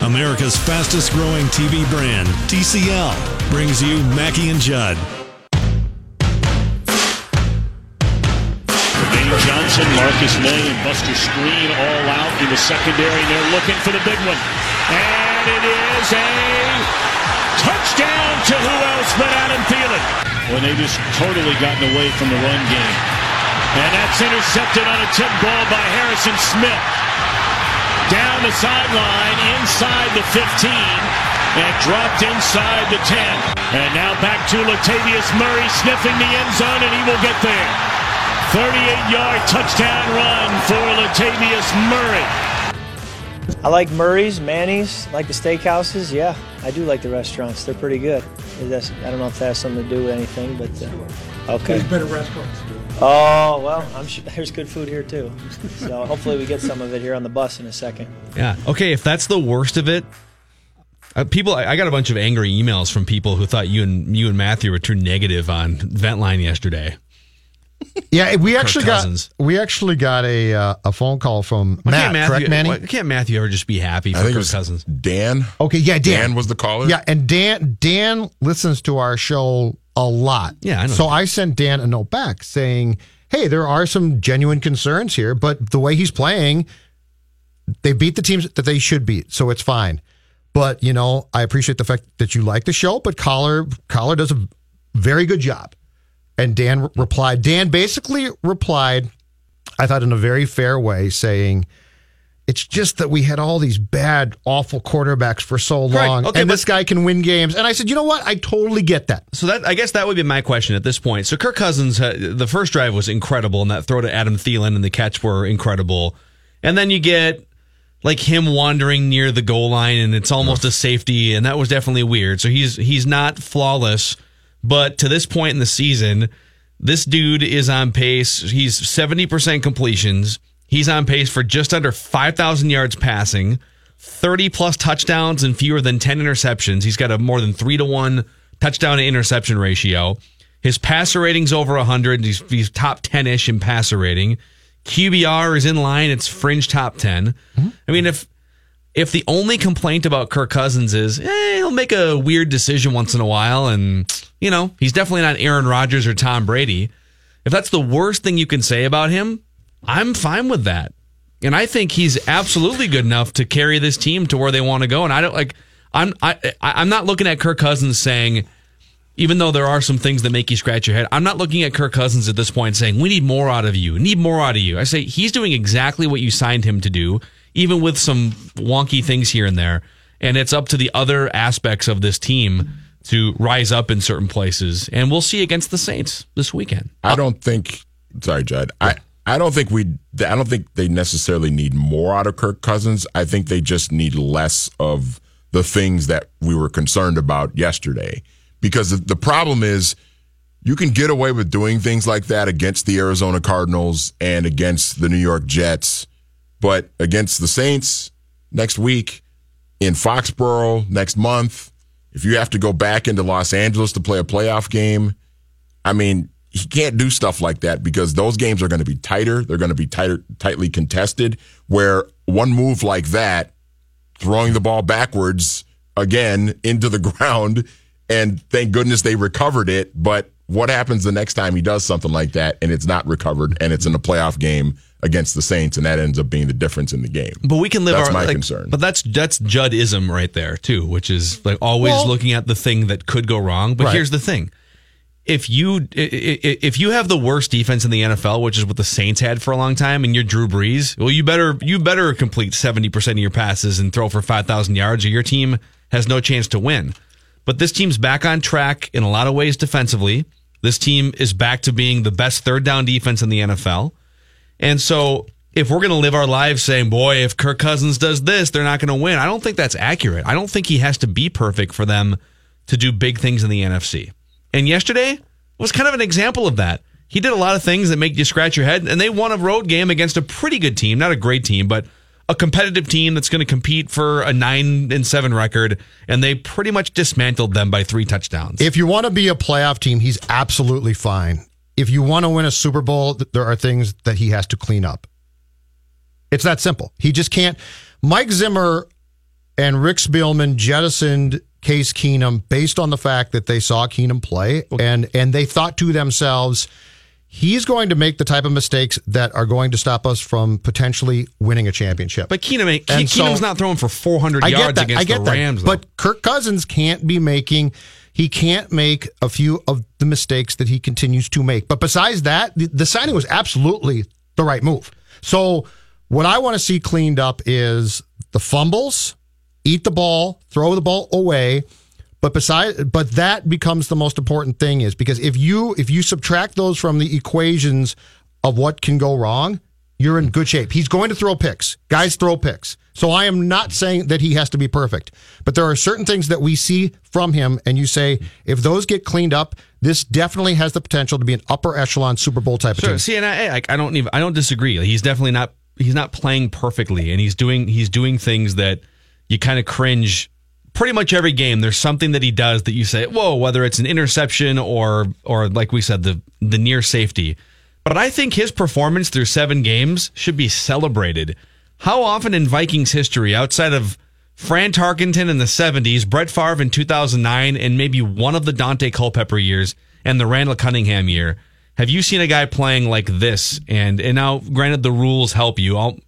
America's fastest growing TV brand, TCL, brings you Mackey and Judd. Danny Johnson, Marcus Maye, and Buster Skrine all out in the secondary, and they're looking for the big one. And it is a touchdown to who else but Adam Thielen. When they just totally gotten away from the run game. And that's intercepted on a tip ball by Harrison Smith down the sideline inside the 15 and dropped inside the 10. And now back to Latavius Murray sniffing the end zone and he will get there. 38-yard touchdown run for Latavius Murray. I like Murray's, Manny's, like the steakhouses. Yeah, I do like the restaurants. They're pretty good. That's, I don't know if that has something to do with anything, but uh, okay. There's better restaurants. Oh well, I'm sure there's good food here too. So hopefully we get some of it here on the bus in a second. Yeah. Okay. If that's the worst of it, uh, people. I, I got a bunch of angry emails from people who thought you and you and Matthew were too negative on Ventline yesterday. Yeah, we actually got we actually got a uh, a phone call from Why Matt. can't Matthew, correct, Manny? why can't Matthew ever just be happy for I think it Kirk was Cousins? Dan. Okay, yeah, Dan. Dan was the caller. Yeah, and Dan Dan listens to our show a lot. Yeah, I know So that. I sent Dan a note back saying, "Hey, there are some genuine concerns here, but the way he's playing, they beat the teams that they should beat, so it's fine." But you know, I appreciate the fact that you like the show, but Coller Coller does a very good job. And Dan re- replied. Dan basically replied, I thought in a very fair way, saying. It's just that we had all these bad, awful quarterbacks for so long, Okay, and this guy can win games. And I said, you know what? I totally get that. So that I guess that would be my question at this point. So Kirk Cousins, uh, the first drive was incredible, and that throw to Adam Thielen and the catch were incredible. And then you get like him wandering near the goal line, and it's almost a safety, and that was definitely weird. So he's he's not flawless, but to this point in the season, this dude is on pace. He's seventy percent completions. He's on pace for just under five thousand yards passing. 30 plus touchdowns and fewer than 10 interceptions. He's got a more than three to one touchdown to interception ratio. His passer rating's over 100. He's, he's top 10 ish in passer rating. QBR is in line. It's fringe top 10. I mean, if if the only complaint about Kirk Cousins is eh, he'll make a weird decision once in a while, and you know he's definitely not Aaron Rodgers or Tom Brady. If that's the worst thing you can say about him, I'm fine with that. And I think he's absolutely good enough to carry this team to where they want to go. And I don't like I'm I I'm not looking at Kirk Cousins saying, even though there are some things that make you scratch your head, I'm not looking at Kirk Cousins at this point saying, We need more out of you, need more out of you. I say he's doing exactly what you signed him to do, even with some wonky things here and there. And it's up to the other aspects of this team to rise up in certain places. And we'll see against the Saints this weekend. I don't think. Sorry, Judd. I I don't think we. I don't think they necessarily need more out of Kirk Cousins. I think they just need less of the things that we were concerned about yesterday. Because the- problem is, you can get away with doing things like that against the Arizona Cardinals and against the New York Jets, but against the Saints next week in Foxborough next month, if you have to go back into Los Angeles to play a playoff game, I mean, he can't do stuff like that because those games are going to be tighter. They're going to be tighter, tightly contested. Where one move like that, throwing the ball backwards again into the ground, and thank goodness they recovered it. But what happens the next time he does something like that and it's not recovered and it's in a playoff game against the Saints and that ends up being the difference in the game. But we can live That's our my like, concern. But that's that's Juddism right there too, which is like always Well- looking at the thing that could go wrong. But Right. here's the thing: if you if you have the worst defense in the NFL, which is what the Saints had for a long time, and you're Drew Brees, well, you better you better complete seventy percent of your passes and throw for five thousand yards, or your team has no chance to win. But this team's back on track in a lot of ways defensively. This team is back to being the best third down defense in the NFL. And so if we're going to live our lives saying, boy, if Kirk Cousins does this, they're not going to win, I don't think that's accurate. I don't think he has to be perfect for them to do big things in the NFC. And yesterday was kind of an example of that. He did a lot of things that make you scratch your head, and they won a road game against a pretty good team, not a great team, but a competitive team that's going to compete for a nine and seven record, and they pretty much dismantled them by three touchdowns. If you want to be a playoff team, he's absolutely fine. If you want to win a Super Bowl, there are things that he has to clean up. It's that simple. He just can't. Mike Zimmer and Rick Spielman jettisoned Case Keenum based on the fact that they saw Keenum play and and they thought to themselves, he's going to make the type of mistakes that are going to stop us from potentially winning a championship. but Keenum, ain't- And so- Keenum's not throwing for 400 I yards that. against the. Rams. But Kirk Cousins can't be making. He can't make a few of the mistakes that he continues to make. But besides that, the, the signing was absolutely the right move. So what I want to see cleaned up is the fumbles, eat the ball, throw the ball away. But besides, but that becomes the most important thing is because if you if you subtract those from the equations of what can go wrong, you're in good shape. He's going to throw picks. Guys throw picks. So I am not saying that he has to be perfect, but there are certain things that we see from him, and you say if those get cleaned up, this definitely has the potential to be an upper echelon Super Bowl type of Sure. team. See, and I, I, I don't even I don't disagree. He's definitely not he's not playing perfectly, and he's doing he's doing things that you kind of cringe. Pretty much every game, there's something that he does that you say, "Whoa!" Whether it's an interception or or like we said, the the near safety. But I think his performance through seven games should be celebrated. How often in Vikings history, outside of Fran Tarkenton in the 70s, Brett Favre in 2009, and maybe one of the Daunte Culpepper years and the Randall Cunningham year, have you seen a guy playing like this? And and now, granted, the rules help you. I'll,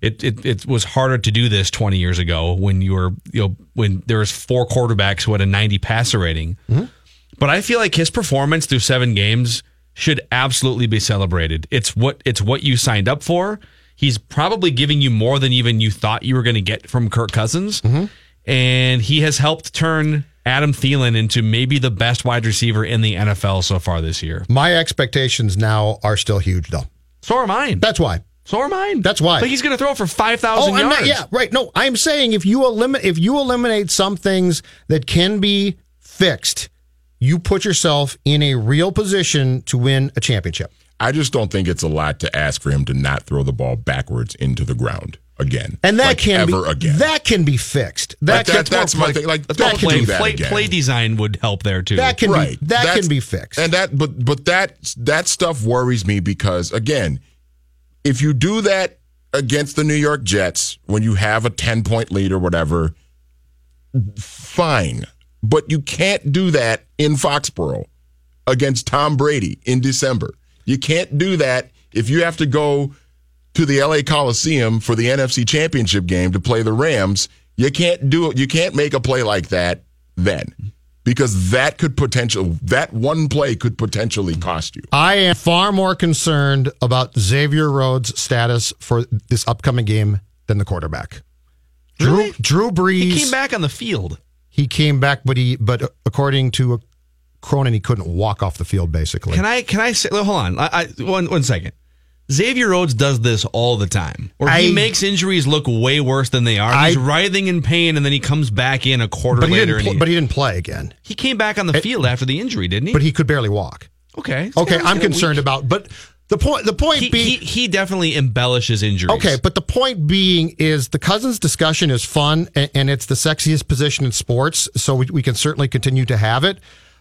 it, it it was harder to do this 20 years ago when you were you know when there was four quarterbacks who had a 90 passer rating. Mm-hmm. But I feel like his performance through seven games should absolutely be celebrated. It's what it's what you signed up for. He's probably giving you more than even you thought you were going to get from Kirk Cousins, mm-hmm. and he has helped turn Adam Thielen into maybe the best wide receiver in the NFL so far this year. My expectations now are still huge, though. So are mine. That's why. So are mine. That's why. But he's going to throw for five thousand oh, yards. not- yeah, right. No, I'm saying if you eliminate if you eliminate some things that can be fixed, you put yourself in a real position to win a championship. I just don't think it's a lot to ask for him to not throw the ball backwards into the ground again. And that Like, can ever be again. that can be fixed. Like, That, that- that's my thing. Like, That's don't what do play, that play, again. play design would help there too. that can right. be that That's- can be fixed. And that, but but that that stuff worries me because again, if you do that against the New York Jets when you have a ten point lead or whatever, fine. But you can't do that in Foxborough against Tom Brady in December. You can't do that if you have to go to the LA Coliseum for the NFC Championship game to play the Rams. You can't do it. You can't make a play like that then. Because that could potential that one play could potentially cost you. I am far more concerned about Xavier Rhodes' status for this upcoming game than the quarterback. Really? Drew Drew Brees he came back on the field. He came back, but he but according to Cronin, he couldn't walk off the field. Basically, Can I? Can I say? Hold on. I, I, one one second. Xavier Rhodes does this all the time, where he I- makes injuries look way worse than they are. He's I- writhing in pain, and then he comes back in a quarter but he later. and Pl- he, but he didn't play again. he came back on the field after the injury, didn't he? But he could barely walk. okay. Okay, I'm concerned weak. about. But the point. The point He, being. he he definitely embellishes injuries. Okay, but the point being is the Cousins discussion is fun and, and it's the sexiest position in sports, so we, we can certainly continue to have it.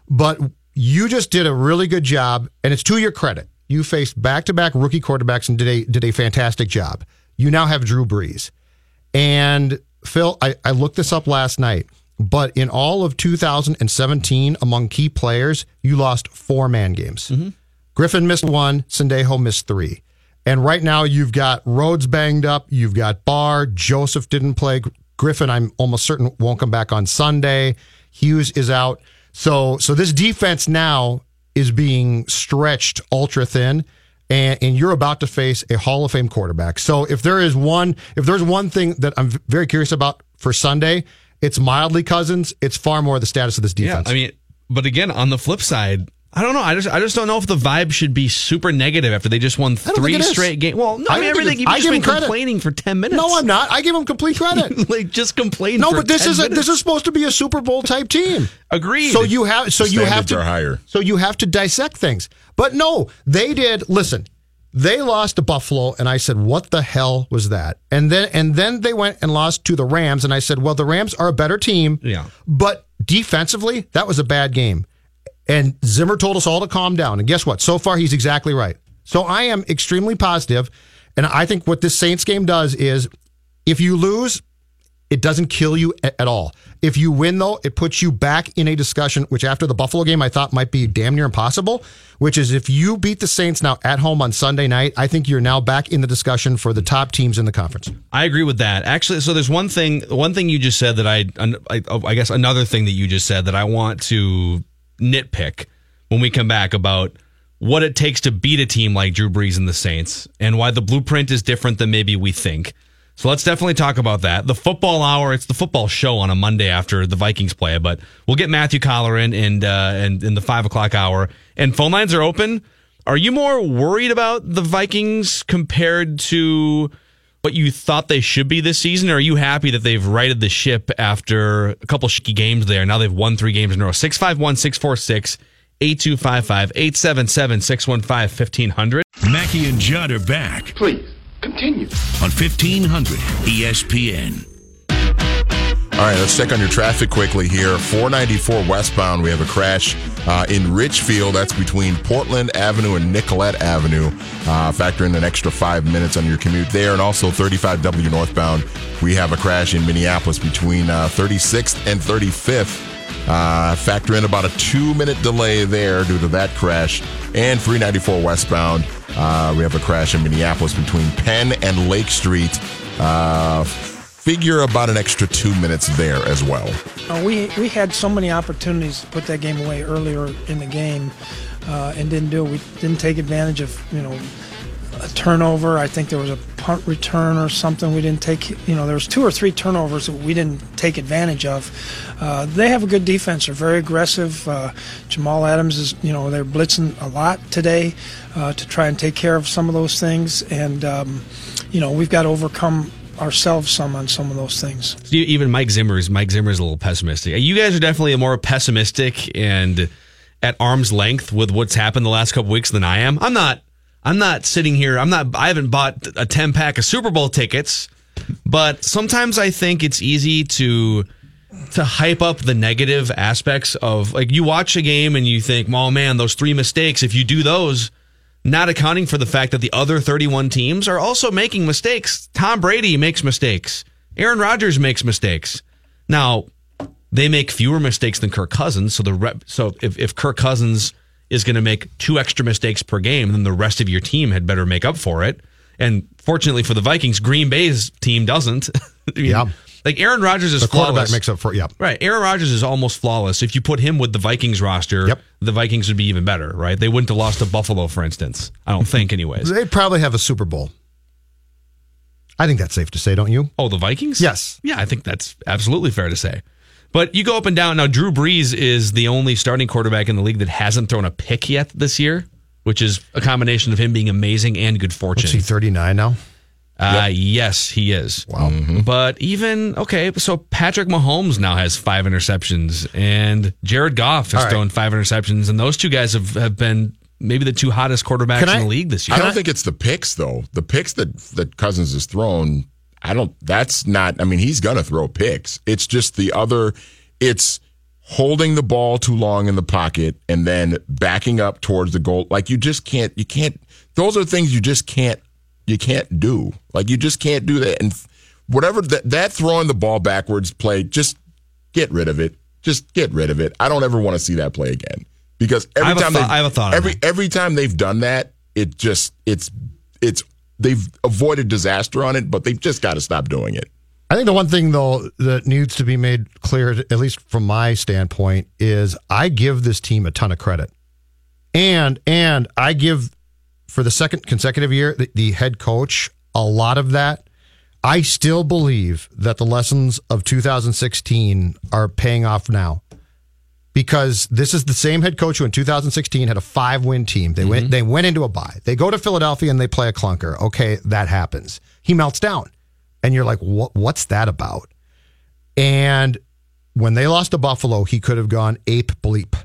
But you just did a really good job, and it's to your credit. You faced back to back rookie quarterbacks and did a did a fantastic job. You now have Drew Brees. And Phil, I, I looked this up last night. but in all of 2017, among key players, you lost four man games. Mm-hmm. Griffin missed one, Sendejo missed three. And right now you've got Rhodes banged up, you've got Barr, Joseph didn't play. Griffin, I'm almost certain won't come back on Sunday. Hughes is out. So so this defense now is being stretched ultra thin. And, and you're about to face a Hall of Fame quarterback. So if there is one, if there's one thing that I'm very curious about for Sunday, it's mildly Cousins. It's far more the status of this defense. Yeah, I mean, but again, on the flip side, I don't know. I just I just don't know if the vibe should be super negative after they just won three think it is. straight games. Well, no, I, I mean everything. You've I just give been complaining for ten minutes. no, I'm not. I give them complete credit. like just complain. No, for but this 10 is a, this is supposed to be a Super Bowl type team. Agreed. So you have so you have to are higher. So you have to dissect things. But no, they did. Listen, they lost to Buffalo, and I said, "What the hell was that?" And then and then they went and lost to the Rams, and I said, "Well, the Rams are a better team." Yeah. But defensively, that was a bad game. And Zimmer told us all to calm down. And guess what? So far, he's exactly right. So I am extremely positive, and I think what this Saints game does is, if you lose, it doesn't kill you at all. If you win, though, it puts you back in a discussion, which after the Buffalo game I thought might be damn near impossible, which is if you beat the Saints now at home on Sunday night, I think you're now back in the discussion for the top teams in the conference. I agree with that. Actually, so there's one thing. One thing you just said that I, I, I guess another thing that you just said that I want to nitpick when we come back about what it takes to beat a team like Drew Brees and the Saints, and why the blueprint is different than maybe we think. So let's definitely talk about that. The football hour, it's the football show on a Monday after the Vikings play, but we'll get Matthew Coller in and uh, and in the five o'clock hour. And phone lines are open. Are you more worried about the Vikings compared to what you thought they should be this season? Or are you happy that they've righted the ship after a couple shaky games there? Now they've won three games in a row. 651 646 8255 877 615 1500. Mackey and Judd are back Please, continue. on 1500 ESPN. All right, let's check on your traffic quickly here. 494 westbound, we have a crash uh, in Richfield. That's between Portland Avenue and Nicollet Avenue. Uh, factor in an extra five minutes on your commute there. And also 35W northbound, we have a crash in Minneapolis between uh, 36th and 35th. Uh, factor in about a two minute delay there due to that crash. And 394 westbound, uh, we have a crash in Minneapolis between Penn and Lake Street. Uh, figure about an extra two minutes there as well. Uh, we we had so many opportunities to put that game away earlier in the game, uh, and didn't do it. We didn't take advantage of you know a turnover. I think there was a punt return or something we didn't take. You know, there was two or three turnovers that we didn't take advantage of. Uh, they have a good defense. They're very aggressive. Uh, Jamal Adams is you know they're blitzing a lot today uh, to try and take care of some of those things, and um, you know we've got to overcome ourselves some on some of those things. Even Mike Zimmer's Mike Zimmer's a little pessimistic. You guys are definitely more pessimistic and at arm's length with what's happened the last couple weeks than I am. I'm not. I'm not sitting here. I'm not. I haven't bought a 10 pack of Super Bowl tickets, but sometimes I think it's easy to to hype up the negative aspects of like you watch a game and you think, oh man, those three mistakes. If you do those, not accounting for the fact that the other 31 teams are also making mistakes. Tom Brady makes mistakes. Aaron Rodgers makes mistakes. Now, they make fewer mistakes than Kirk Cousins. So the so if, if Kirk Cousins is going to make two extra mistakes per game, then the rest of your team had better make up for it. And fortunately for the Vikings, Green Bay's team doesn't. I mean, Yeah. Like Aaron Rodgers is The quarterback flawless. makes up for. Yeah. Right. Aaron Rodgers is almost flawless. If you put him with the Vikings roster, Yep. the Vikings would be even better, right? They wouldn't have lost to Buffalo, for instance. I don't think, anyways. They'd probably have a Super Bowl. I think that's safe to say, don't you? Oh, the Vikings? Yes. Yeah, I think that's absolutely fair to say. But you go up and down. Now, Drew Brees is the only starting quarterback in the league that hasn't thrown a pick yet this year, which is a combination of him being amazing and good fortune. What's he, 39 now? Uh, Yes, he is. Wow. But even okay, so Patrick Mahomes now has five interceptions, and Jared Goff has All right. thrown five interceptions, and those two guys have, have been maybe the two hottest quarterbacks Can in the league this year. I don't think it's the picks though. The picks that that Cousins has thrown, I don't. That's not. I mean, he's gonna throw picks. It's just the other. It's holding the ball too long in the pocket and then backing up towards the goal. Like you just can't. You can't. Those are things you just can't. You can't do. Like you just can't do that. And whatever that that throwing the ball backwards play, just get rid of it. Just get rid of it. I don't ever want to see that play again because every I time thought- they've- I have a thought on every that. every time they've done that, it just it's it's they've avoided disaster on it, but they've just got to stop doing it. I think the one thing though that needs to be made clear, at least from my standpoint, is I give this team a ton of credit, and and I give for the second consecutive year the, the head coach a lot of that. I still believe that the lessons of 2016 are paying off now because this is the same head coach who in 2016 had a five win team. They went mm-hmm. they went into a bye. They go to Philadelphia and they play a clunker. Okay, that happens. He melts down. And you're like, what what's that about? And when they lost to Buffalo, he could have gone ape bleep.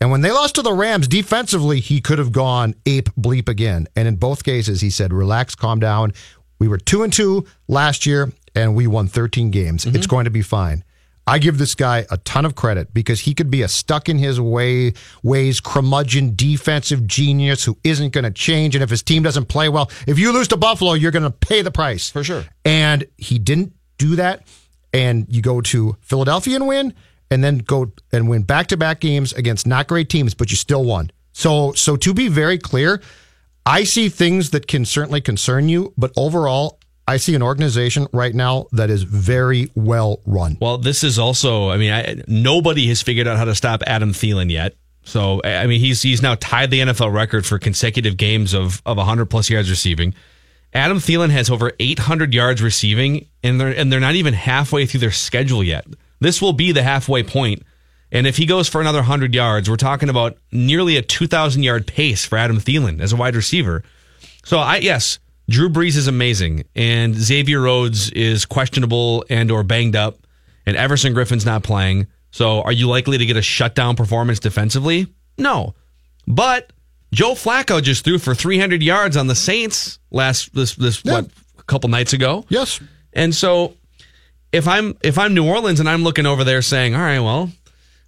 And when they lost to the Rams defensively, he could have gone ape bleep again. And in both cases, he said, relax, calm down. We were two and two last year and we won 13 games. It's mm-hmm. going to be fine. I give this guy a ton of credit because he could be a stuck in his way ways curmudgeon defensive genius who isn't going to change. And if his team doesn't play well, if you lose to Buffalo, you're going to pay the price For sure. and he didn't do that. And you go to Philadelphia and win, and then go and win back to back games against not great teams, but you still won. So, so to be very clear, I see things that can certainly concern you, but overall, I see an organization right now that is very well run. Well, this is also, I mean, I, nobody has figured out how to stop Adam Thielen yet. So, I mean, he's he's now tied the NFL record for consecutive games of of 100 plus yards receiving. Adam Thielen has over 800 yards receiving, and they're and they're not even halfway through their schedule yet. This will be the halfway point, and if he goes for another 100 yards, we're talking about nearly a 2,000 yard pace for Adam Thielen as a wide receiver. So I yes, Drew Brees is amazing, and Xavier Rhodes is questionable and or banged up, and Everson Griffen's not playing. So are you likely to get a shutdown performance defensively? No, but Joe Flacco just threw for 300 yards on the Saints last this this what a couple nights ago. Yes. And so if I'm if I'm New Orleans and I'm looking over there saying, all right, well,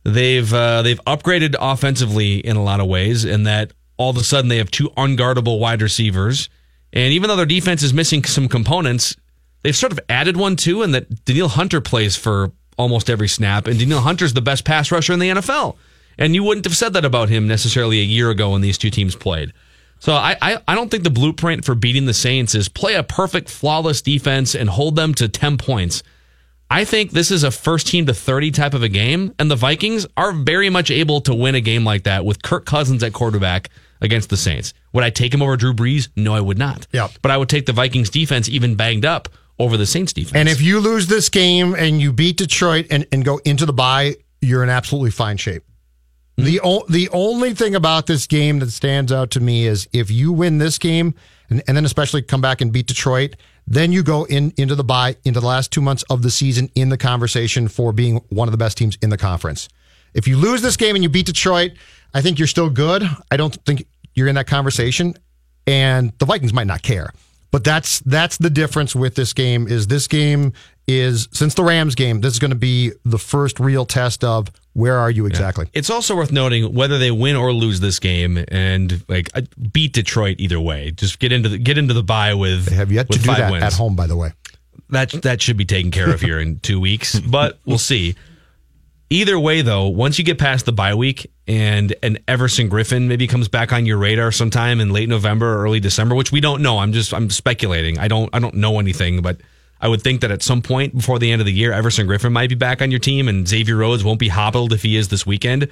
they've uh, they've upgraded offensively in a lot of ways, in that all of a sudden they have two unguardable wide receivers, and even though their defense is missing some components, they've sort of added one too, and that Danielle Hunter plays for almost every snap, and Danielle Hunter's the best pass rusher in the NFL, and you wouldn't have said that about him necessarily a year ago when these two teams played. So I, I, I don't think the blueprint for beating the Saints is play a perfect, flawless defense and hold them to 10 points. I think this is a first team to 30 type of a game, and the Vikings are very much able to win a game like that with Kirk Cousins at quarterback against the Saints. Would I take him over Drew Brees? No, I would not. Yeah. But I would take the Vikings defense, even banged up, over the Saints defense. And if you lose this game and you beat Detroit and, and go into the bye, you're in absolutely fine shape. Hmm. The o- the only thing about this game that stands out to me is if you win this game and, and then especially come back and beat Detroit, then you go in into the bye into the last two months of the season in the conversation for being one of the best teams in the conference. If you lose this game and you beat Detroit, I think you're still good. I don't think you're in that conversation, and the Vikings might not care. But that's that's the difference with this game. Is this game is since the Rams game, this is going to be the first real test of where are you exactly. It's also worth noting whether they win or lose this game and like beat Detroit either way. Just get into the get into the bye with They have yet to do that wins. at home, by the way. That that should be taken care of here in two weeks, but we'll see. Either way, though, once you get past the bye week and an Everson Griffen maybe comes back on your radar sometime in late November or early December, which we don't know. I'm just I'm speculating. I don't I don't know anything, but I would think that at some point before the end of the year, Everson Griffen might be back on your team, and Xavier Rhodes won't be hobbled if he is this weekend.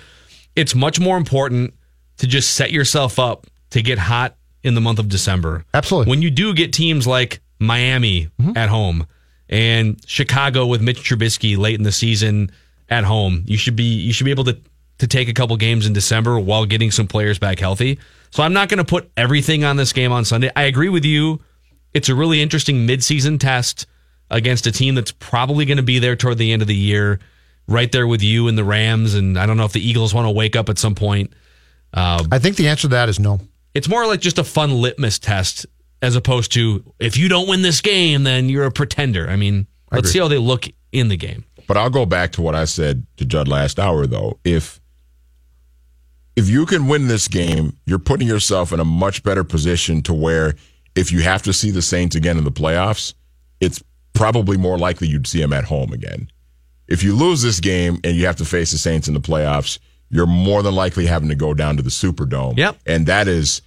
It's much more important to just set yourself up to get hot in the month of December. Absolutely. When you do get teams like Miami mm-hmm. at home and Chicago with Mitch Trubisky late in the season at home, you should be you should be able to to take a couple games in December while getting some players back healthy. So I'm not going to put everything on this game on Sunday. I agree with you. It's a really interesting midseason test against a team that's probably going to be there toward the end of the year, right there with you and the Rams. And I don't know if the Eagles want to wake up at some point. Uh, I think the answer to that is no. it's more like just a fun litmus test as opposed to if you don't win this game, then you're a pretender. I mean, let's agree. see how they look in the game. But I'll go back to what I said to Judd last hour though. If if you can win this game, you're putting yourself in a much better position to where if you have to see the Saints again in the playoffs, it's probably more likely you'd see them at home again. if you lose this game and you have to face the Saints in the playoffs, you're more than likely having to go down to the Superdome. Yep. And that is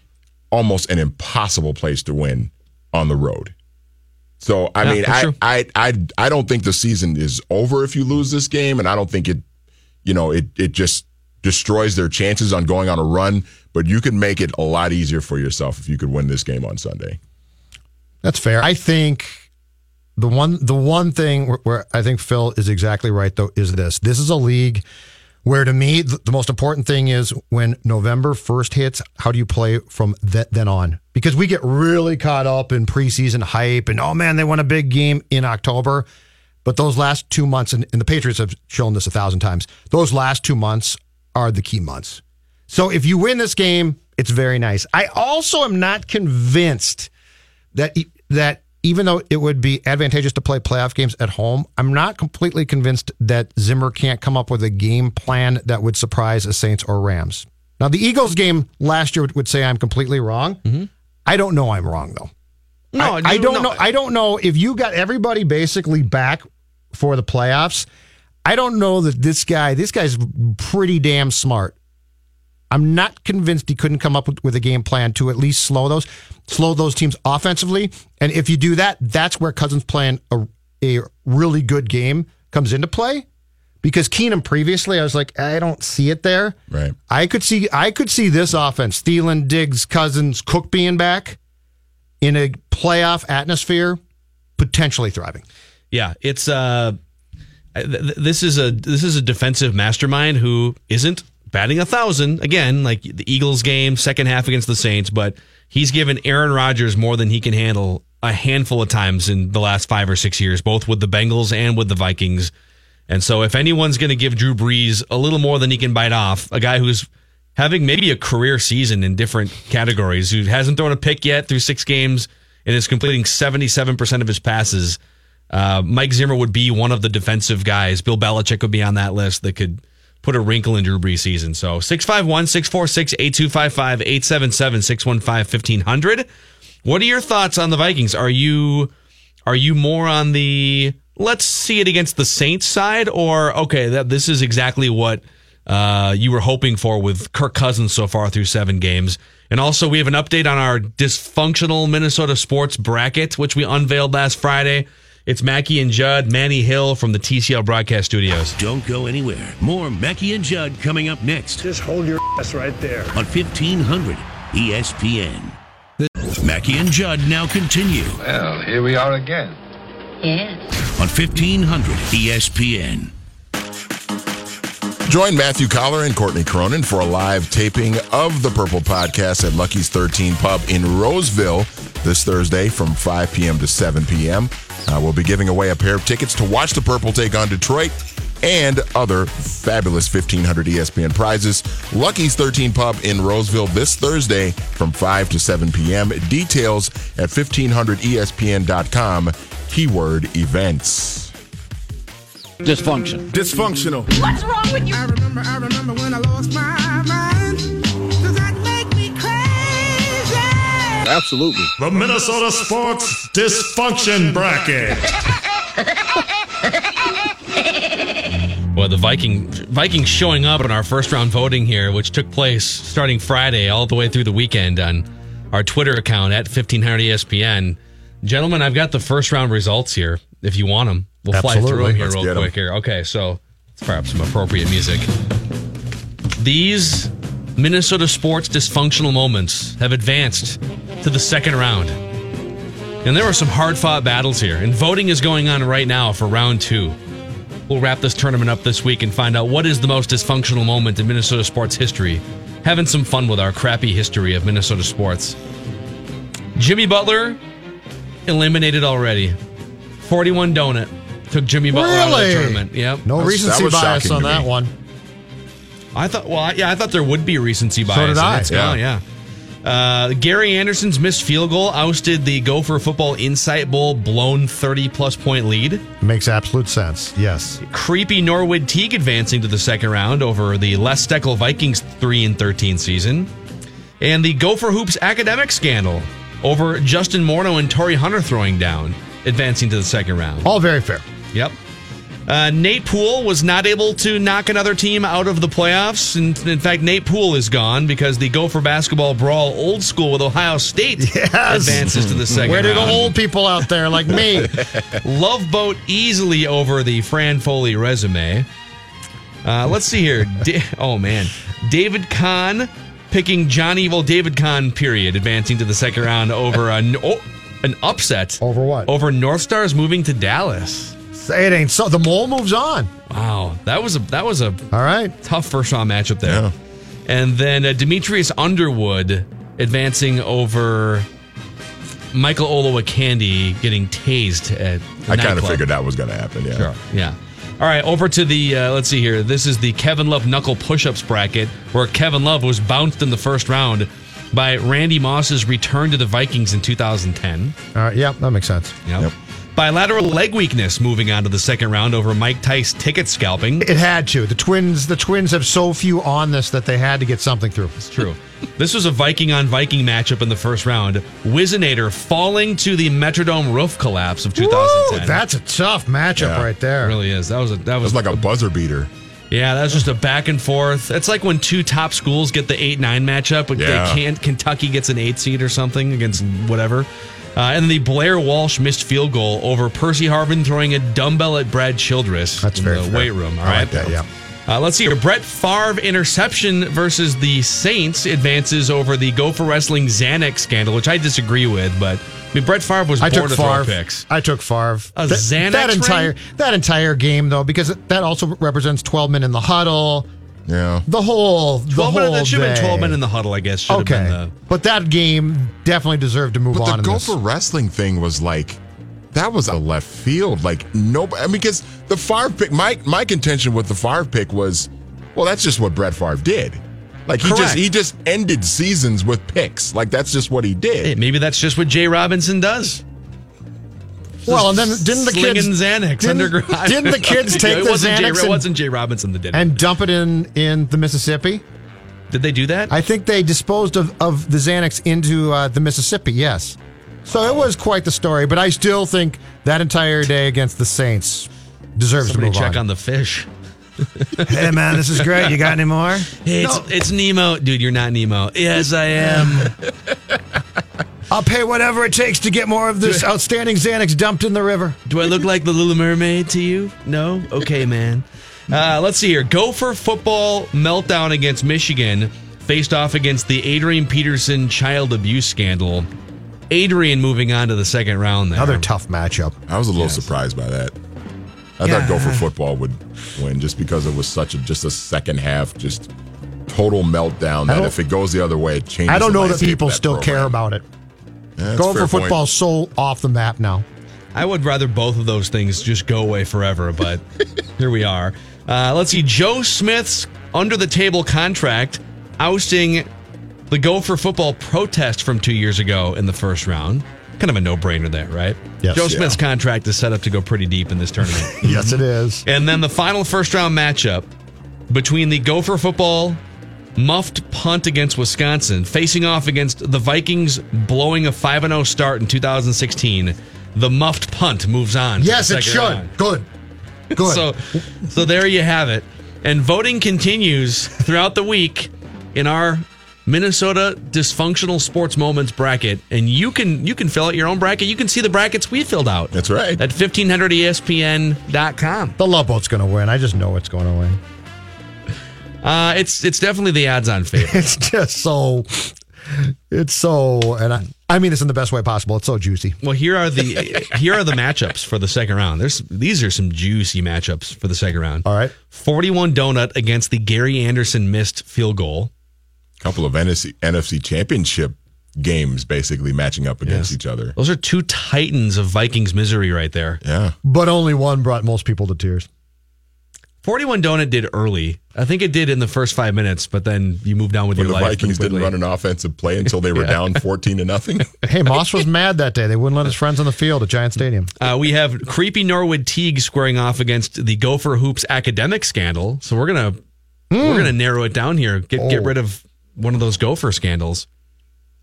almost an impossible place to win on the road. So I Yeah, mean, I, true. I I I don't think the season is over if you lose this game, and I don't think it, you know, it it just destroys their chances on going on a run. But you could make it a lot easier for yourself if you could win this game on Sunday. That's fair. I think the one the one thing where, where I think Phil is exactly right though is this. This is a league where to me the, the most important thing is when November first hits, how do you play from th- then on? Because we get really caught up in preseason hype and oh man, they won a big game in October. But those last two months, and, and the Patriots have shown this a thousand times, those last two months are the key months. So if you win this game, it's very nice. I also am not convinced that that even though it would be advantageous to play playoff games at home, I'm not completely convinced that Zimmer can't come up with a game plan that would surprise a Saints or Rams. Now, the Eagles game last year would, say I'm completely wrong. Mm-hmm. I don't know I'm wrong though. No, I, I don't no. know. I don't know if you got everybody basically back for the playoffs. I don't know that this guy. This guy's pretty damn smart. I'm not convinced he couldn't come up with, with a game plan to at least slow those slow those teams offensively. And if you do that, that's where Cousins playing a, a really good game comes into play. Because Keenum previously, I was like, I don't see it there. Right. I could see I could see this offense, Thielen, Diggs, Cousins, Cook being back in a playoff atmosphere, potentially thriving. Yeah, it's uh, th- th- this is a this is a defensive mastermind who isn't batting a thousand again, like the Eagles game, second half against the Saints, but he's given Aaron Rodgers more than he can handle a handful of times in the last five or six years, both with the Bengals and with the Vikings. And so, if anyone's going to give Drew Brees a little more than he can bite off, a guy who's having maybe a career season in different categories, who hasn't thrown a pick yet through six games and is completing 77% of his passes, uh, Mike Zimmer would be one of the defensive guys. Bill Belichick would be on that list that could put a wrinkle in Drew Brees' season. So 651 646 8255 877 615 1500. What are your thoughts on the Vikings? Are you are you more on the let's see it against the Saints side or okay, that this is exactly what uh, you were hoping for with Kirk Cousins so far through seven games. And also, we have an update on our dysfunctional Minnesota sports bracket, which we unveiled last Friday. It's Mackey and Judd, Manny Hill from the TCL broadcast studios. Don't go anywhere. More Mackey and Judd coming up next. Just hold your ass right there. On 1500 ESPN. Mackey and Judd now continue Well, here we are again. Yeah. on 1500 ESPN. Join Matthew Coller and Courtney Cronin for a live taping of the Purple Podcast at Lucky's 13 Pub in Roseville this Thursday from 5 p.m. to 7 p.m. Uh, we'll be giving away a pair of tickets to watch the Purple take on Detroit and other fabulous 1500 ESPN prizes. Lucky's 13 Pub in Roseville this Thursday from 5 to 7 p.m. Details at 1500ESPN.com. Keyword events. Dysfunction. Dysfunctional. What's wrong with you? I remember, I remember when I lost my mind. Absolutely. The Minnesota Sports Dysfunction Bracket. Well, the Viking Vikings showing up in our first round voting here, which took place starting Friday all the way through the weekend on our Twitter account at 1500 ESPN. Gentlemen, I've got the first round results here. If you want them, we'll fly through Absolutely. them here Let's real get 'em. quick. Here, okay. So let's fire up some appropriate music. These Minnesota sports dysfunctional moments have advanced to the second round. And there were some hard fought battles here, and voting is going on right now for round two. We'll wrap this tournament up this week and find out what is the most dysfunctional moment in Minnesota sports history. Having some fun with our crappy history of Minnesota sports. Jimmy Butler eliminated already. 41 donut took Jimmy Butler out of the Really? tournament. Yep. No That's- recency that was bias on that me. one. I thought, well, I- yeah, I thought there would be recency bias. So did I. it's gone, yeah. Uh, Gary Anderson's missed field goal ousted the Gopher Football Insight Bowl blown 30 plus point lead. Makes absolute sense. Yes. Creepy Norwood Teague advancing to the second round over the Les Steckel Vikings 3 and 13 season. And the Gopher Hoops academic scandal over Justin Morneau and Torii Hunter throwing down, advancing to the second round. All very fair. Yep. Uh, Nate Poole was not able to knock another team out of the playoffs. And in fact, Nate Poole is gone because the Gopher basketball brawl old school with Ohio State advances to the second Where do the old people out there like me? Love Boat easily over the Fran Foley resume. Uh, let's see here. Da- oh, man. David Kahn picking John Evil David Kahn, period, advancing to the second round over an, oh, an upset. Over what? Over North Stars moving to Dallas. Say it ain't so. The mole moves on. Wow, that was a that was a all right tough first round matchup there. And then uh, Demetrius Underwood advancing over Michael Olowokandi getting tased at the I kind of figured that was going to happen. Yeah. Sure. Yeah. All right, over to the uh, let's see here. This is the Kevin Love knuckle push-ups bracket, where Kevin Love was bounced in the first round by Randy Moss's return to the Vikings in 2010. All right. yeah, That makes sense. Yep. Bilateral leg weakness moving on to the second round over Mike Tice ticket scalping. It had to. The twins. The twins have so few on this that they had to get something through. It's true. This was a Viking on Viking matchup in the first round. Whizzinator falling to the Metrodome roof collapse of 2010. Ooh, that's a tough matchup Yeah. right there. It really is. That was a that was, was like a buzzer beater. Yeah, that was just a back and forth. It's like when two top schools get the eight nine matchup, but Yeah. they can't. Kentucky gets an eight seed or something against whatever. Uh, and the Blair Walsh missed field goal over Percy Harvin throwing a dumbbell at Brad Childress That's in very the fair. weight room. All I right, like that, yeah. Uh, let's see here. Brett Favre interception versus the Saints advances over the Gopher Wrestling Xanax scandal, which I disagree with. But I mean, Brett Favre was I born took to throw picks. I took Favre. A Th- Xanax that ring? entire that entire game though, because that also represents twelve men in the huddle. Yeah. The whole the Twelve whole men. That should have been day. twelve men in the huddle. I guess should Okay, have been the. but that game definitely deserved to move But on. the in this. Gopher wrestling thing was like that was a left field. Like nobody. I mean, because the Favre pick. My my contention with the Favre pick was, well, that's just what Brett Favre did. Like he just he just ended seasons with picks. Like that's just what he did. Hey, maybe that's just what Jay Robinson does. Well, and then didn't the Slinging kids Xanax didn't, underground? Didn't the kids take it the wasn't Jay, Xanax It and, wasn't Jay Robinson that did it. and dump it in in the Mississippi? Did they do that? I think they disposed of, of the Xanax into uh, the Mississippi. Yes, so it was quite the story. But I still think that entire day against the Saints deserves Somebody to move check on. on the fish. hey man, this is great. You got any more? Hey, it's, it's Nemo, dude. You're not Nemo. Yes, I am. I'll pay whatever it takes to get more of this outstanding Xanax dumped in the river. Do I look like the Little Mermaid to you? No. Okay, man. Uh, let's see here. Gopher football meltdown against Michigan faced off against the Adrian Peterson child abuse scandal. Adrian moving on to the second round there. Another tough matchup. I was a little surprised by that. I Yeah. thought Gopher football would win just because it was such a just a second half, just total meltdown. That if it goes the other way, it changes. I don't the know that people of still program. care about it. Yeah, that's Going fair for point. football so off the map now. I would rather both of those things just go away forever, but here we are. Uh, let's see. Joe Smith's under the table contract ousting the Gopher football protest from two years ago in the first round. Kind of a no brainer there, right? Yes. Joe Yeah. Smith's contract is set up to go pretty deep in this tournament. Yes, it is. and then the final first round matchup between the Gopher football muffed punt against Wisconsin facing off against the Vikings blowing a 5 0 start in 2016. The muffed punt moves on. Yes, it should. round. Good. Good. So, so there you have it. And voting continues throughout the week in our Minnesota dysfunctional sports moments bracket, and you can you can fill out your own bracket. You can see the brackets we filled out. That's right. At 1500ESPN.com. the Love Boat's going to win. I just know it's going to win. Uh, it's it's definitely the odds-on favorite. It's just so. It's so, and I, I mean this in the best way possible. It's so juicy. Well, here are the here are the matchups for the second round. There's these are some juicy matchups for the second round. All right. 41 donut against the Gary Anderson missed field goal. couple of NFC, NFC championship games basically matching up against Yes. each other. Those are two titans of Vikings misery right there. Yeah. But only one brought most people to tears. 41 donut did early. I think it did in the first five minutes, but then you moved on with When your the life. Vikings didn't run an offensive play until they were Yeah. down 14 to nothing. Hey, Moss was mad that day. They wouldn't let his friends on the field at Giant Stadium. Uh, we have creepy Norwood Teague squaring off against the Gopher Hoops academic scandal. So we're gonna we're gonna narrow it down here. Get get Oh. rid of one of those Gopher scandals.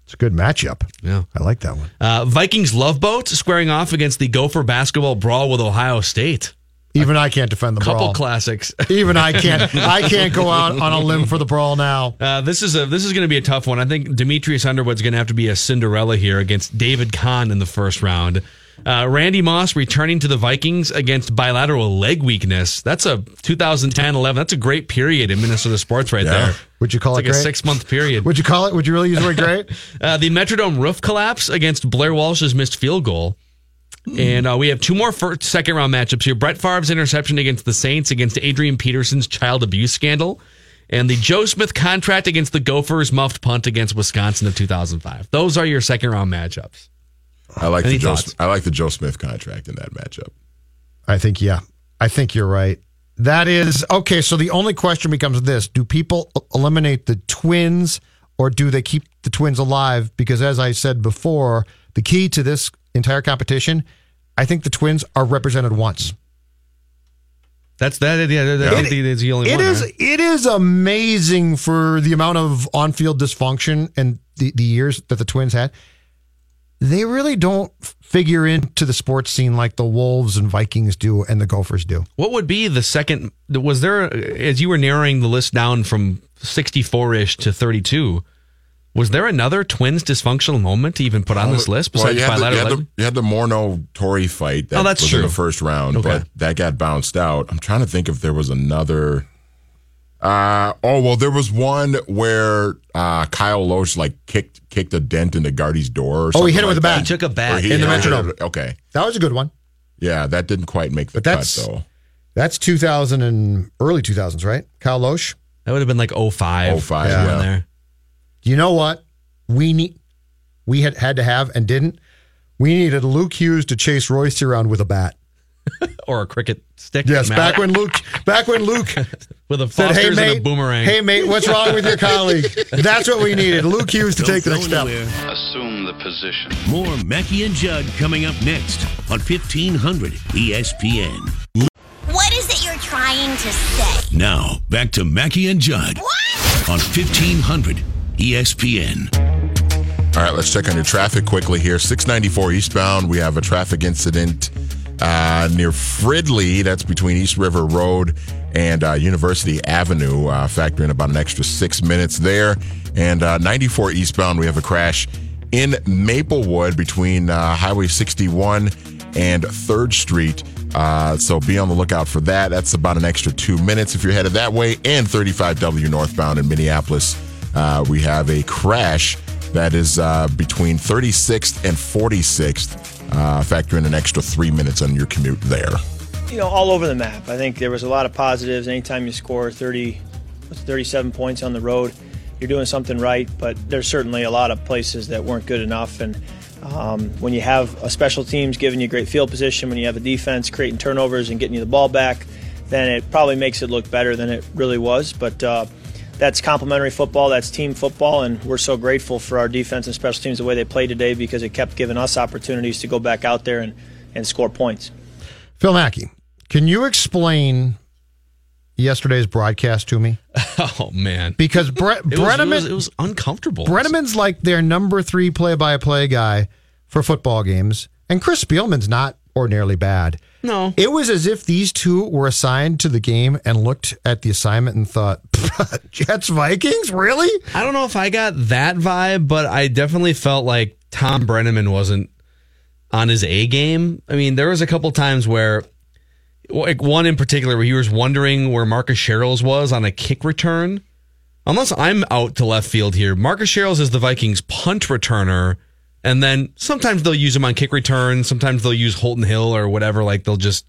It's a good matchup. Yeah. I like that one. Uh, Vikings Love Boat squaring off against the Gopher basketball brawl with Ohio State. Even I can't defend the brawl. couple brawl. classics. Even I can't. I can't go out on a limb for the brawl now. Uh, this is a this is going to be a tough one. I think Demetrius Underwood's going to have to be a Cinderella here against David Kahn in the first round. Uh, Randy Moss returning to the Vikings against bilateral leg weakness. That's a 2010-11. That's a great period in Minnesota sports right Yeah. there. Would you call it's it like great? a six month period? Would you call it? Would you really use the word great? Uh, the Metrodome roof collapse against Blair Walsh's missed field goal. And uh, we have two more first, second round matchups here. Brett Favre's interception against the Saints against Adrian Peterson's child abuse scandal. And the Joe Smith contract against the Gophers muffed punt against Wisconsin of 2005. Those are your second round matchups. I like Any the Joe, thoughts? I like the Joe Smith contract in that matchup. I think yeah. I think you're right. That is okay. So the only question becomes this: Do people eliminate the twins, or do they keep the twins alive? Because as I said before, the key to this entire competition, I think the twins are represented once. That's that. Yeah, that, I think that's the only It one. is right? it is amazing for the amount of on field dysfunction and the, the years that the Twins had. They really don't figure into the sports scene like the Wolves and Vikings do and the Gophers do. What would be the second? Was there, as you were narrowing the list down from 64 ish to 32, was there another Twins dysfunctional moment to even put on this list Well, besides you had, the, you, had the, you had the Morneau Torii fight that Oh, that's was true. in the first round, Okay. but that got bounced out. I'm trying to think if there was another. Uh, oh well, there was one where uh, Kyle Lohse like kicked kicked a dent in the Gardy's door. Or Oh, he something hit it with a bat. that. He took a bat he- in the yeah, he hit Metrodome. it- Okay, That was a good one. yeah, that didn't quite make the But that's cut though. that's 2000 and early 2000s, right? Kyle Lohse. That would have been like 05. 05, somewhere yeah. there. You know what? We need we had had to have and didn't. We needed Luke Hughes to chase Royce around with a bat. or a cricket stick. Yes, back when Luke back when Luke with a said, "Hey mate, and a boomerang." hey mate, what's wrong with your colleague?" That's what we needed. Luke Hughes to Don't take the go next step. Assume the position. More Mackey and Judd coming up next on E 1500 ESPN. What is it you're trying to say? Now, back to Mackey and Judd on E 1500 ESPN. All right, let's check on your traffic quickly here. 694 eastbound, we have a traffic incident uh, near Fridley. That's between East River Road and uh, University Avenue. Uh, factor in about an extra six minutes there. And uh, 94 eastbound, we have a crash in Maplewood between uh, Highway 61 and 3rd Street. Uh, so be on the lookout for that. That's about an extra two minutes if you're headed that way. And 35W northbound in Minneapolis, uh, we have a crash that is uh, between 36th and 46th. Uh, factor in an extra three minutes on your commute there. you know, all over the map. I think there was a lot of positives. Anytime you score 30, what's 37 points on the road, you're doing something right. But there's certainly a lot of places that weren't good enough. And um, when you have a special teams giving you great field position, when you have a defense creating turnovers and getting you the ball back, then it probably makes it look better than it really was. But uh, that's complementary football. That's team football, and we're so grateful for our defense and special teams the way they played today because it kept giving us opportunities to go back out there and, and score points. Phil Mackey, can you explain yesterday's broadcast to me? Oh man, Because Brett It was, it, was, it was uncomfortable. Brennaman's like their number three play-by-play guy for football games, and Chris Spielman's not ordinarily bad. No. It was as if these two were assigned to the game and looked at the assignment and thought, Jets Vikings, really? I don't know if I got that vibe, but I definitely felt like Thom Brennaman wasn't on his A game. I mean, there was a couple times where, like one in particular, where he was wondering where Marcus Sherels was on a kick return. Unless I'm out to left field here, Marcus Sherels is the Vikings punt returner. And then sometimes they'll use him on kick return. Sometimes they'll use Holton Hill or whatever. Like they'll just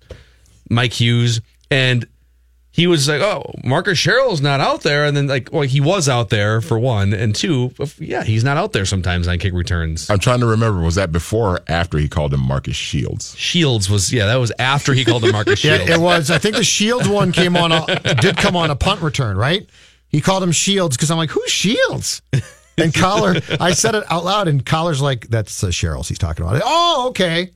Mike Hughes. And he was like, "Oh, Marcus Sherels's not out there," and then like, well, he was out there for one, and two, yeah, he's not out there sometimes on kick returns. I'm trying to remember, was that before or after he called him Marcus Shields? Shields was yeah, that was after he called him Marcus Shields. Yeah, Shields. it was. I think the Shields one came on, a, did come on a punt return, right? He called him Shields because I'm like, who's Shields? And Coller, I said it out loud, and Coller's like, that's uh, Sherels he's talking about. It. Oh, okay.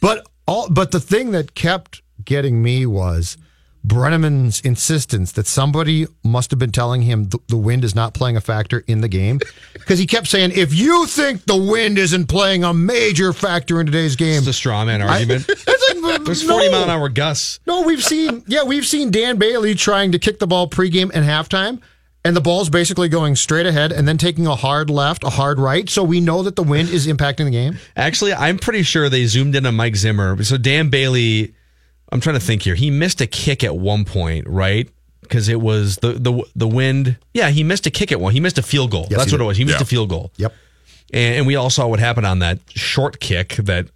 But all, but the thing that kept getting me was Brennaman's insistence that somebody must have been telling him the, the wind is not playing a factor in the game because he kept saying, "If you think the wind isn't playing a major factor in today's game, It's a straw man argument. There's 40 mile an hour gusts. No, we've seen yeah, we've seen Dan Bailey trying to kick the ball pregame and halftime, and the ball's basically going straight ahead and then taking a hard left, a hard right. So we know that the wind is impacting the game. Actually, I'm pretty sure they zoomed in on Mike Zimmer. So Dan Bailey, I'm trying to think here. He missed a kick at one point, right? Because it was the the the wind. Yeah, he missed a kick at one. He missed a field goal. Yes, That's he what it was. He missed Yeah. a field goal. Yep. And, and we all saw what happened on that short kick that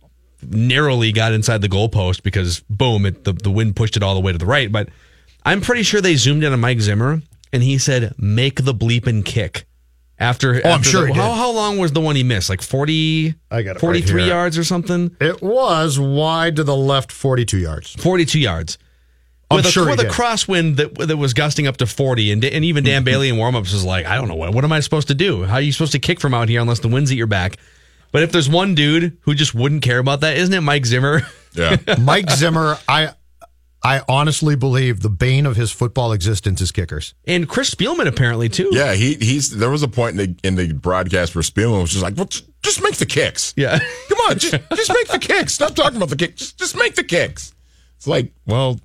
narrowly got inside the goalpost because boom, it, the the wind pushed it all the way to the right. But I'm pretty sure they zoomed in on Mike Zimmer and he said, "Make the bleeping kick." After, Oh, I'm sure the- he did. how how long was the one he missed? Like 40, I got it right 43 yards or something. It was wide to the left, forty-two yards. 42 yards. I'm with a, sure he with a did. crosswind that that was gusting up to 40 and and even Dan mm-hmm. Bailey in warmups was like I don't know what what am I supposed to do how are you supposed to kick from out here unless the wind's at your back but if there's one dude who just wouldn't care about that isn't it Mike Zimmer Yeah. Mike Zimmer, I I honestly believe the bane of his football existence is kickers. and Chris Spielman apparently too Yeah, he he's there was a point in the in the broadcast where Spielman was just like, well, just, just make the kicks. yeah Come on, just just make the kicks. Stop talking about the kicks. Just, just make the kicks. It's like, well,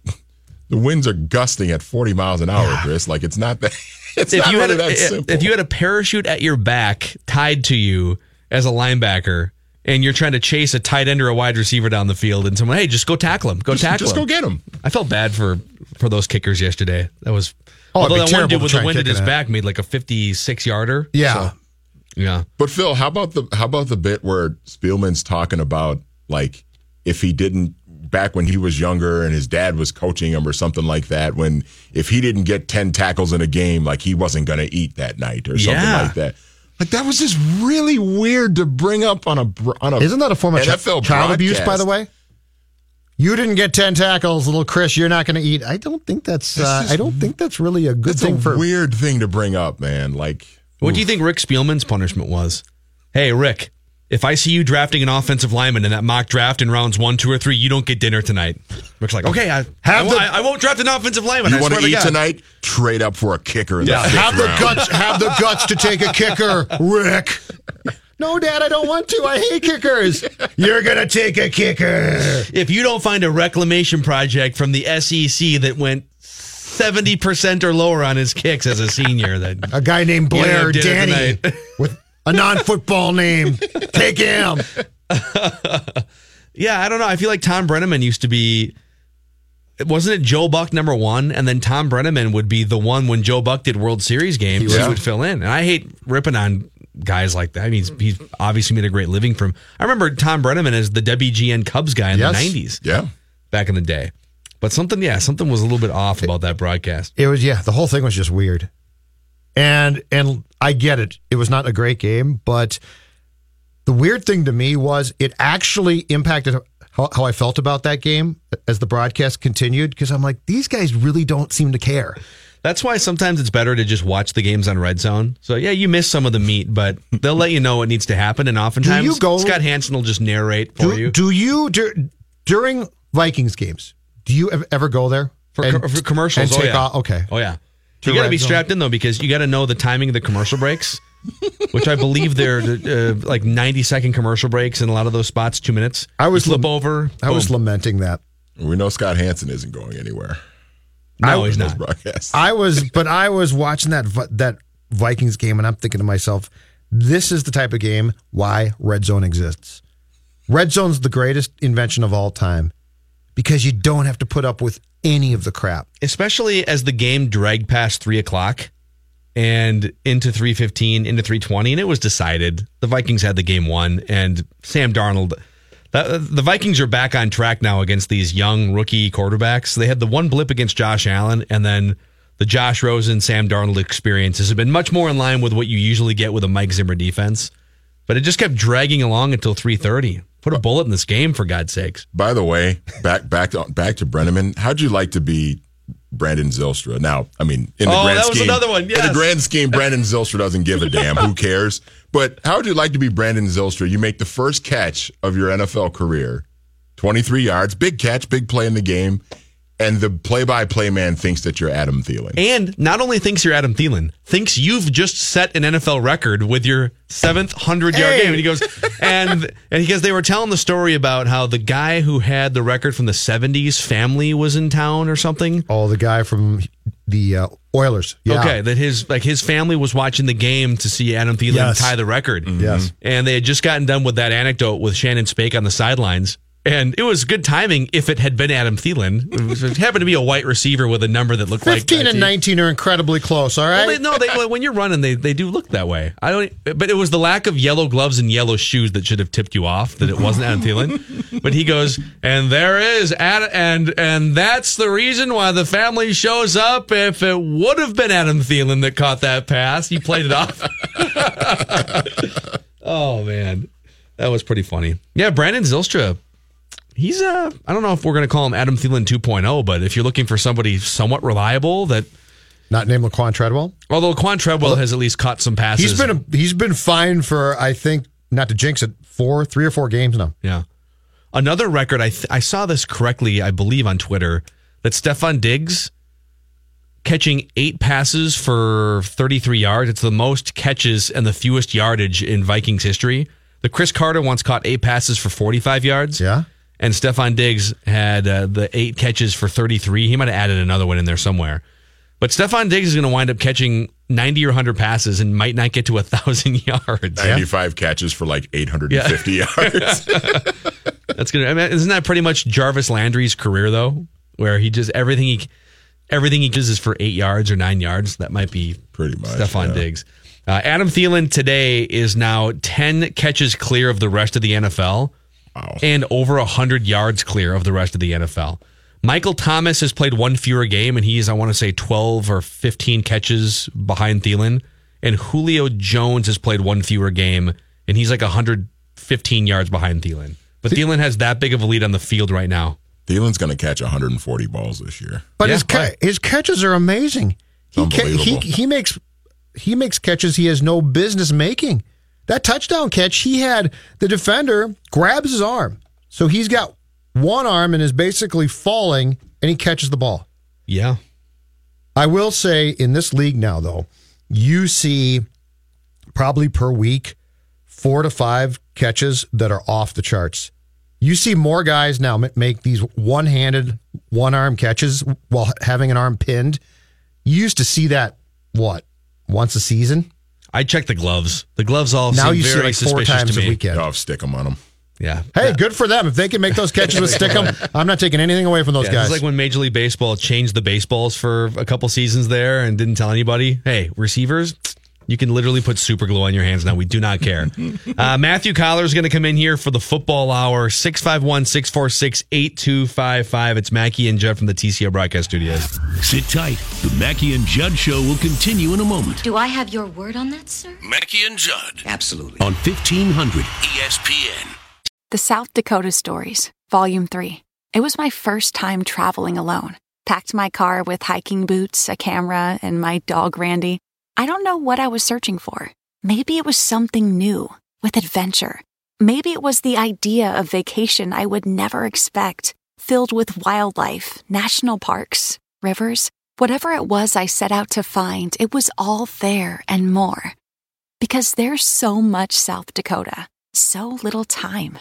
the winds are gusting at 40 miles an hour, Chris. Like it's not that it's if not you had a, that simple. if you had a parachute at your back tied to you as a linebacker and you're trying to chase a tight end or a wide receiver down the field and someone hey just go tackle him go just, tackle just him go get him. I felt bad for for those kickers yesterday. That was Oh, although that one dude with the wind at his back made like a fifty six yarder. Yeah. So, yeah. But Phil, how about the how about the bit where Spielman's talking about like if he didn't back when he was younger and his dad was coaching him or something like that when if he didn't get 10 tackles in a game like he wasn't going to eat that night or something Yeah. like that. Like that was just really weird to bring up on a br- on a Isn't that a form of chi- NFL child abuse, by the way? You didn't get ten tackles, little Chris. You're not going to eat. I don't think that's. That's Uh, just- I don't think that's really a good It's thing a for. weird thing to bring up, man. Like What do you think Rick Spielman's punishment was? Hey, Rick, if I see you drafting an offensive lineman in that mock draft in rounds one, two, or three, you don't get dinner tonight. Rick's like, okay, I, Have I, the- won't, I, I won't draft an offensive lineman. you want to eat God. tonight? Trade up for a kicker Yeah. the Have the round. guts. Have the guts to take a kicker, Rick. No, Dad, I don't want to. I hate kickers. You're gonna take a kicker. If you don't find a reclamation project from the SEC that went seventy percent or lower on his kicks as a senior, then A guy named Blair Danny with a non-football name. Take him. Yeah, I don't know. I feel like Thom Brennaman used to be. Wasn't it Joe Buck number one, and then Thom Brennaman would be the one when Joe Buck did World Series games. He, would fill in, and I hate ripping on guys like that. I mean, he's, he's obviously made a great living from. I remember Tom Brenneman as the WGN Cubs guy in Yes. the '90s, Yeah. back in the day. But something, yeah, something was a little bit off about that broadcast. It was yeah, the whole thing was just weird. And and I get it. It was not a great game, but the weird thing to me was it actually impacted how, how I felt about that game as the broadcast continued because I'm like these guys really don't seem to care. That's why sometimes it's better to just watch the games on Red Zone. So yeah, you miss some of the meat, but they'll let you know what needs to happen. And oftentimes, you go- Scott Hanson will just narrate for Do you. do you dur- during Vikings games? Do you ever go there For, And- for commercials, oh yeah. off- okay. Oh yeah. To you got to red be zone. strapped in though because you got to know the timing of the commercial breaks, which I believe they're uh, like ninety second commercial breaks in a lot of those spots, two minutes. I was You flip lem- over. I was lamenting that. We know Scott Hanson isn't going anywhere. no, I- he's Those not. broadcasts. I was, but I was watching that that Vikings game, and I'm thinking to myself, this is the type of game why red zone exists. Red zone's the greatest invention of all time because you don't have to put up with any of the crap. especially as the game dragged past three o'clock and into three fifteen, into three twenty, and it was decided the Vikings had the game won, and Sam Darnold. The Vikings are back on track now against these young rookie quarterbacks. They had the one blip against Josh Allen, and then the Josh Rosen, Sam Darnold experiences have been much more in line with what you usually get with a Mike Zimmer defense. But it just kept dragging along until three thirty. Put a bullet in this game, for God's sakes. By the way, back back to, back to Brennaman. How'd you like to be Brandon Zylstra? Now, I mean, in the Oh, grand that was scheme, another one, In the grand scheme, Brandon Zylstra doesn't give a damn. Who cares? But how would you like to be Brandon Zylstra? You make the first catch of your NFL career, twenty three yards, big catch, big play in the game, and the play-by-play man thinks that you're Adam Thielen. And not only thinks you're Adam Thielen, thinks you've just set an NFL record with your seventh hundred yard Hey. game. And he goes, and and because they were telling the story about how the guy who had the record from the '70s family was in town or something. Oh, the guy from the uh, Oilers. Yeah. Okay, that his like his family was watching the game to see Adam Thielen Yes. tie the record. Yes. and they had just gotten done with that anecdote with Shannon Spake on the sidelines. And it was good timing if it had been Adam Thielen. It, happened to be a white receiver with a number that looked like 15 uh, and 19 are incredibly close, all right? Well, they, no, they, when you're running, they, they do look that way. I don't, but it was the lack of yellow gloves and yellow shoes that should have tipped you off that it wasn't Adam Thielen. But he goes, and there is, Ad, and and that's the reason why the family shows up. If it would have been Adam Thielen that caught that pass, he played it off. oh man, that was pretty funny. Yeah, Brandon Zylstra. He's a I don't know if we're going to call him Adam Thielen 2.0, but if you're looking for somebody somewhat reliable that Not named Laquan Treadwell. Although Quan Treadwell has at least caught some passes. He's been a, he's been fine for I think not to jinx it four three or four games now. yeah. Another record. I th- I saw this correctly. I believe on Twitter that Stefon Diggs catching eight passes for 33 yards. It's the most catches and the fewest yardage in Vikings history. The Cris Carter once caught eight passes for 45 yards. Yeah. And Stefon Diggs had uh, the eight catches for 33. He might have added another one in there somewhere. But Stefon Diggs is going to wind up catching 90 or 100 passes and might not get to a 1,000 yards. 95 catches for like 850 yards. That's gonna. I mean, isn't that pretty much Jarvis Landry's career though, where he just everything he everything he does is for eight yards or nine yards. That might be pretty much Stefon yeah. Diggs. Uh, Adam Thielen today is now ten catches clear of the rest of the NFL, and over hundred yards clear of the rest of the NFL. Michael Thomas has played one fewer game, and he's I want to say twelve or fifteen catches behind Thielen. And Julio Jones has played one fewer game, and he's like hundred fifteen yards behind Thielen. But Thielen has that big of a lead on the field right now. Thielen's going to catch 140 balls this year. But Yeah, his ca- right. his catches are amazing. He, ca- he he makes he makes catches he has no business making. That touchdown catch, he had the defender grabs his arm, so he's got one arm and is basically falling, and he catches the ball. Yeah. I will say in this league now, though, you see probably per week four to five catches that are off the charts. You see more guys now make these one handed, one arm catches while having an arm pinned. You used to see that, what, once a season? I check the gloves. The gloves all Now seem you see very like four suspicious times to a weekend. Oh, stick them on them. Yeah. Hey, good for them. If they can make those catches with Stickum, I'm not taking anything away from those Yeah, guys. It's like when Major League Baseball changed the baseballs for a couple seasons there and didn't tell anybody. Hey, receivers, you can literally put super glue on your hands now. We do not care. uh, Matthew Coller is going to come in here for the football hour 651 646 8255. It's Mackey and Jeff from the TCO broadcast studios. Sit tight. The Mackey and Judd Show will continue in a moment Do I have your word on that, sir? Mackey and Judd Absolutely. on 1500 ESPN. The South Dakota Stories, Volume 3. It was my first time traveling alone. Packed my car with hiking boots, a camera, and my dog Randy. I don't know what I was searching for. Maybe it was something new, with adventure. Maybe it was the idea of vacation I would never expect, filled with wildlife, national parks, rivers. Whatever it was I set out to find, it was all there and more. Because there's so much South Dakota, so little time.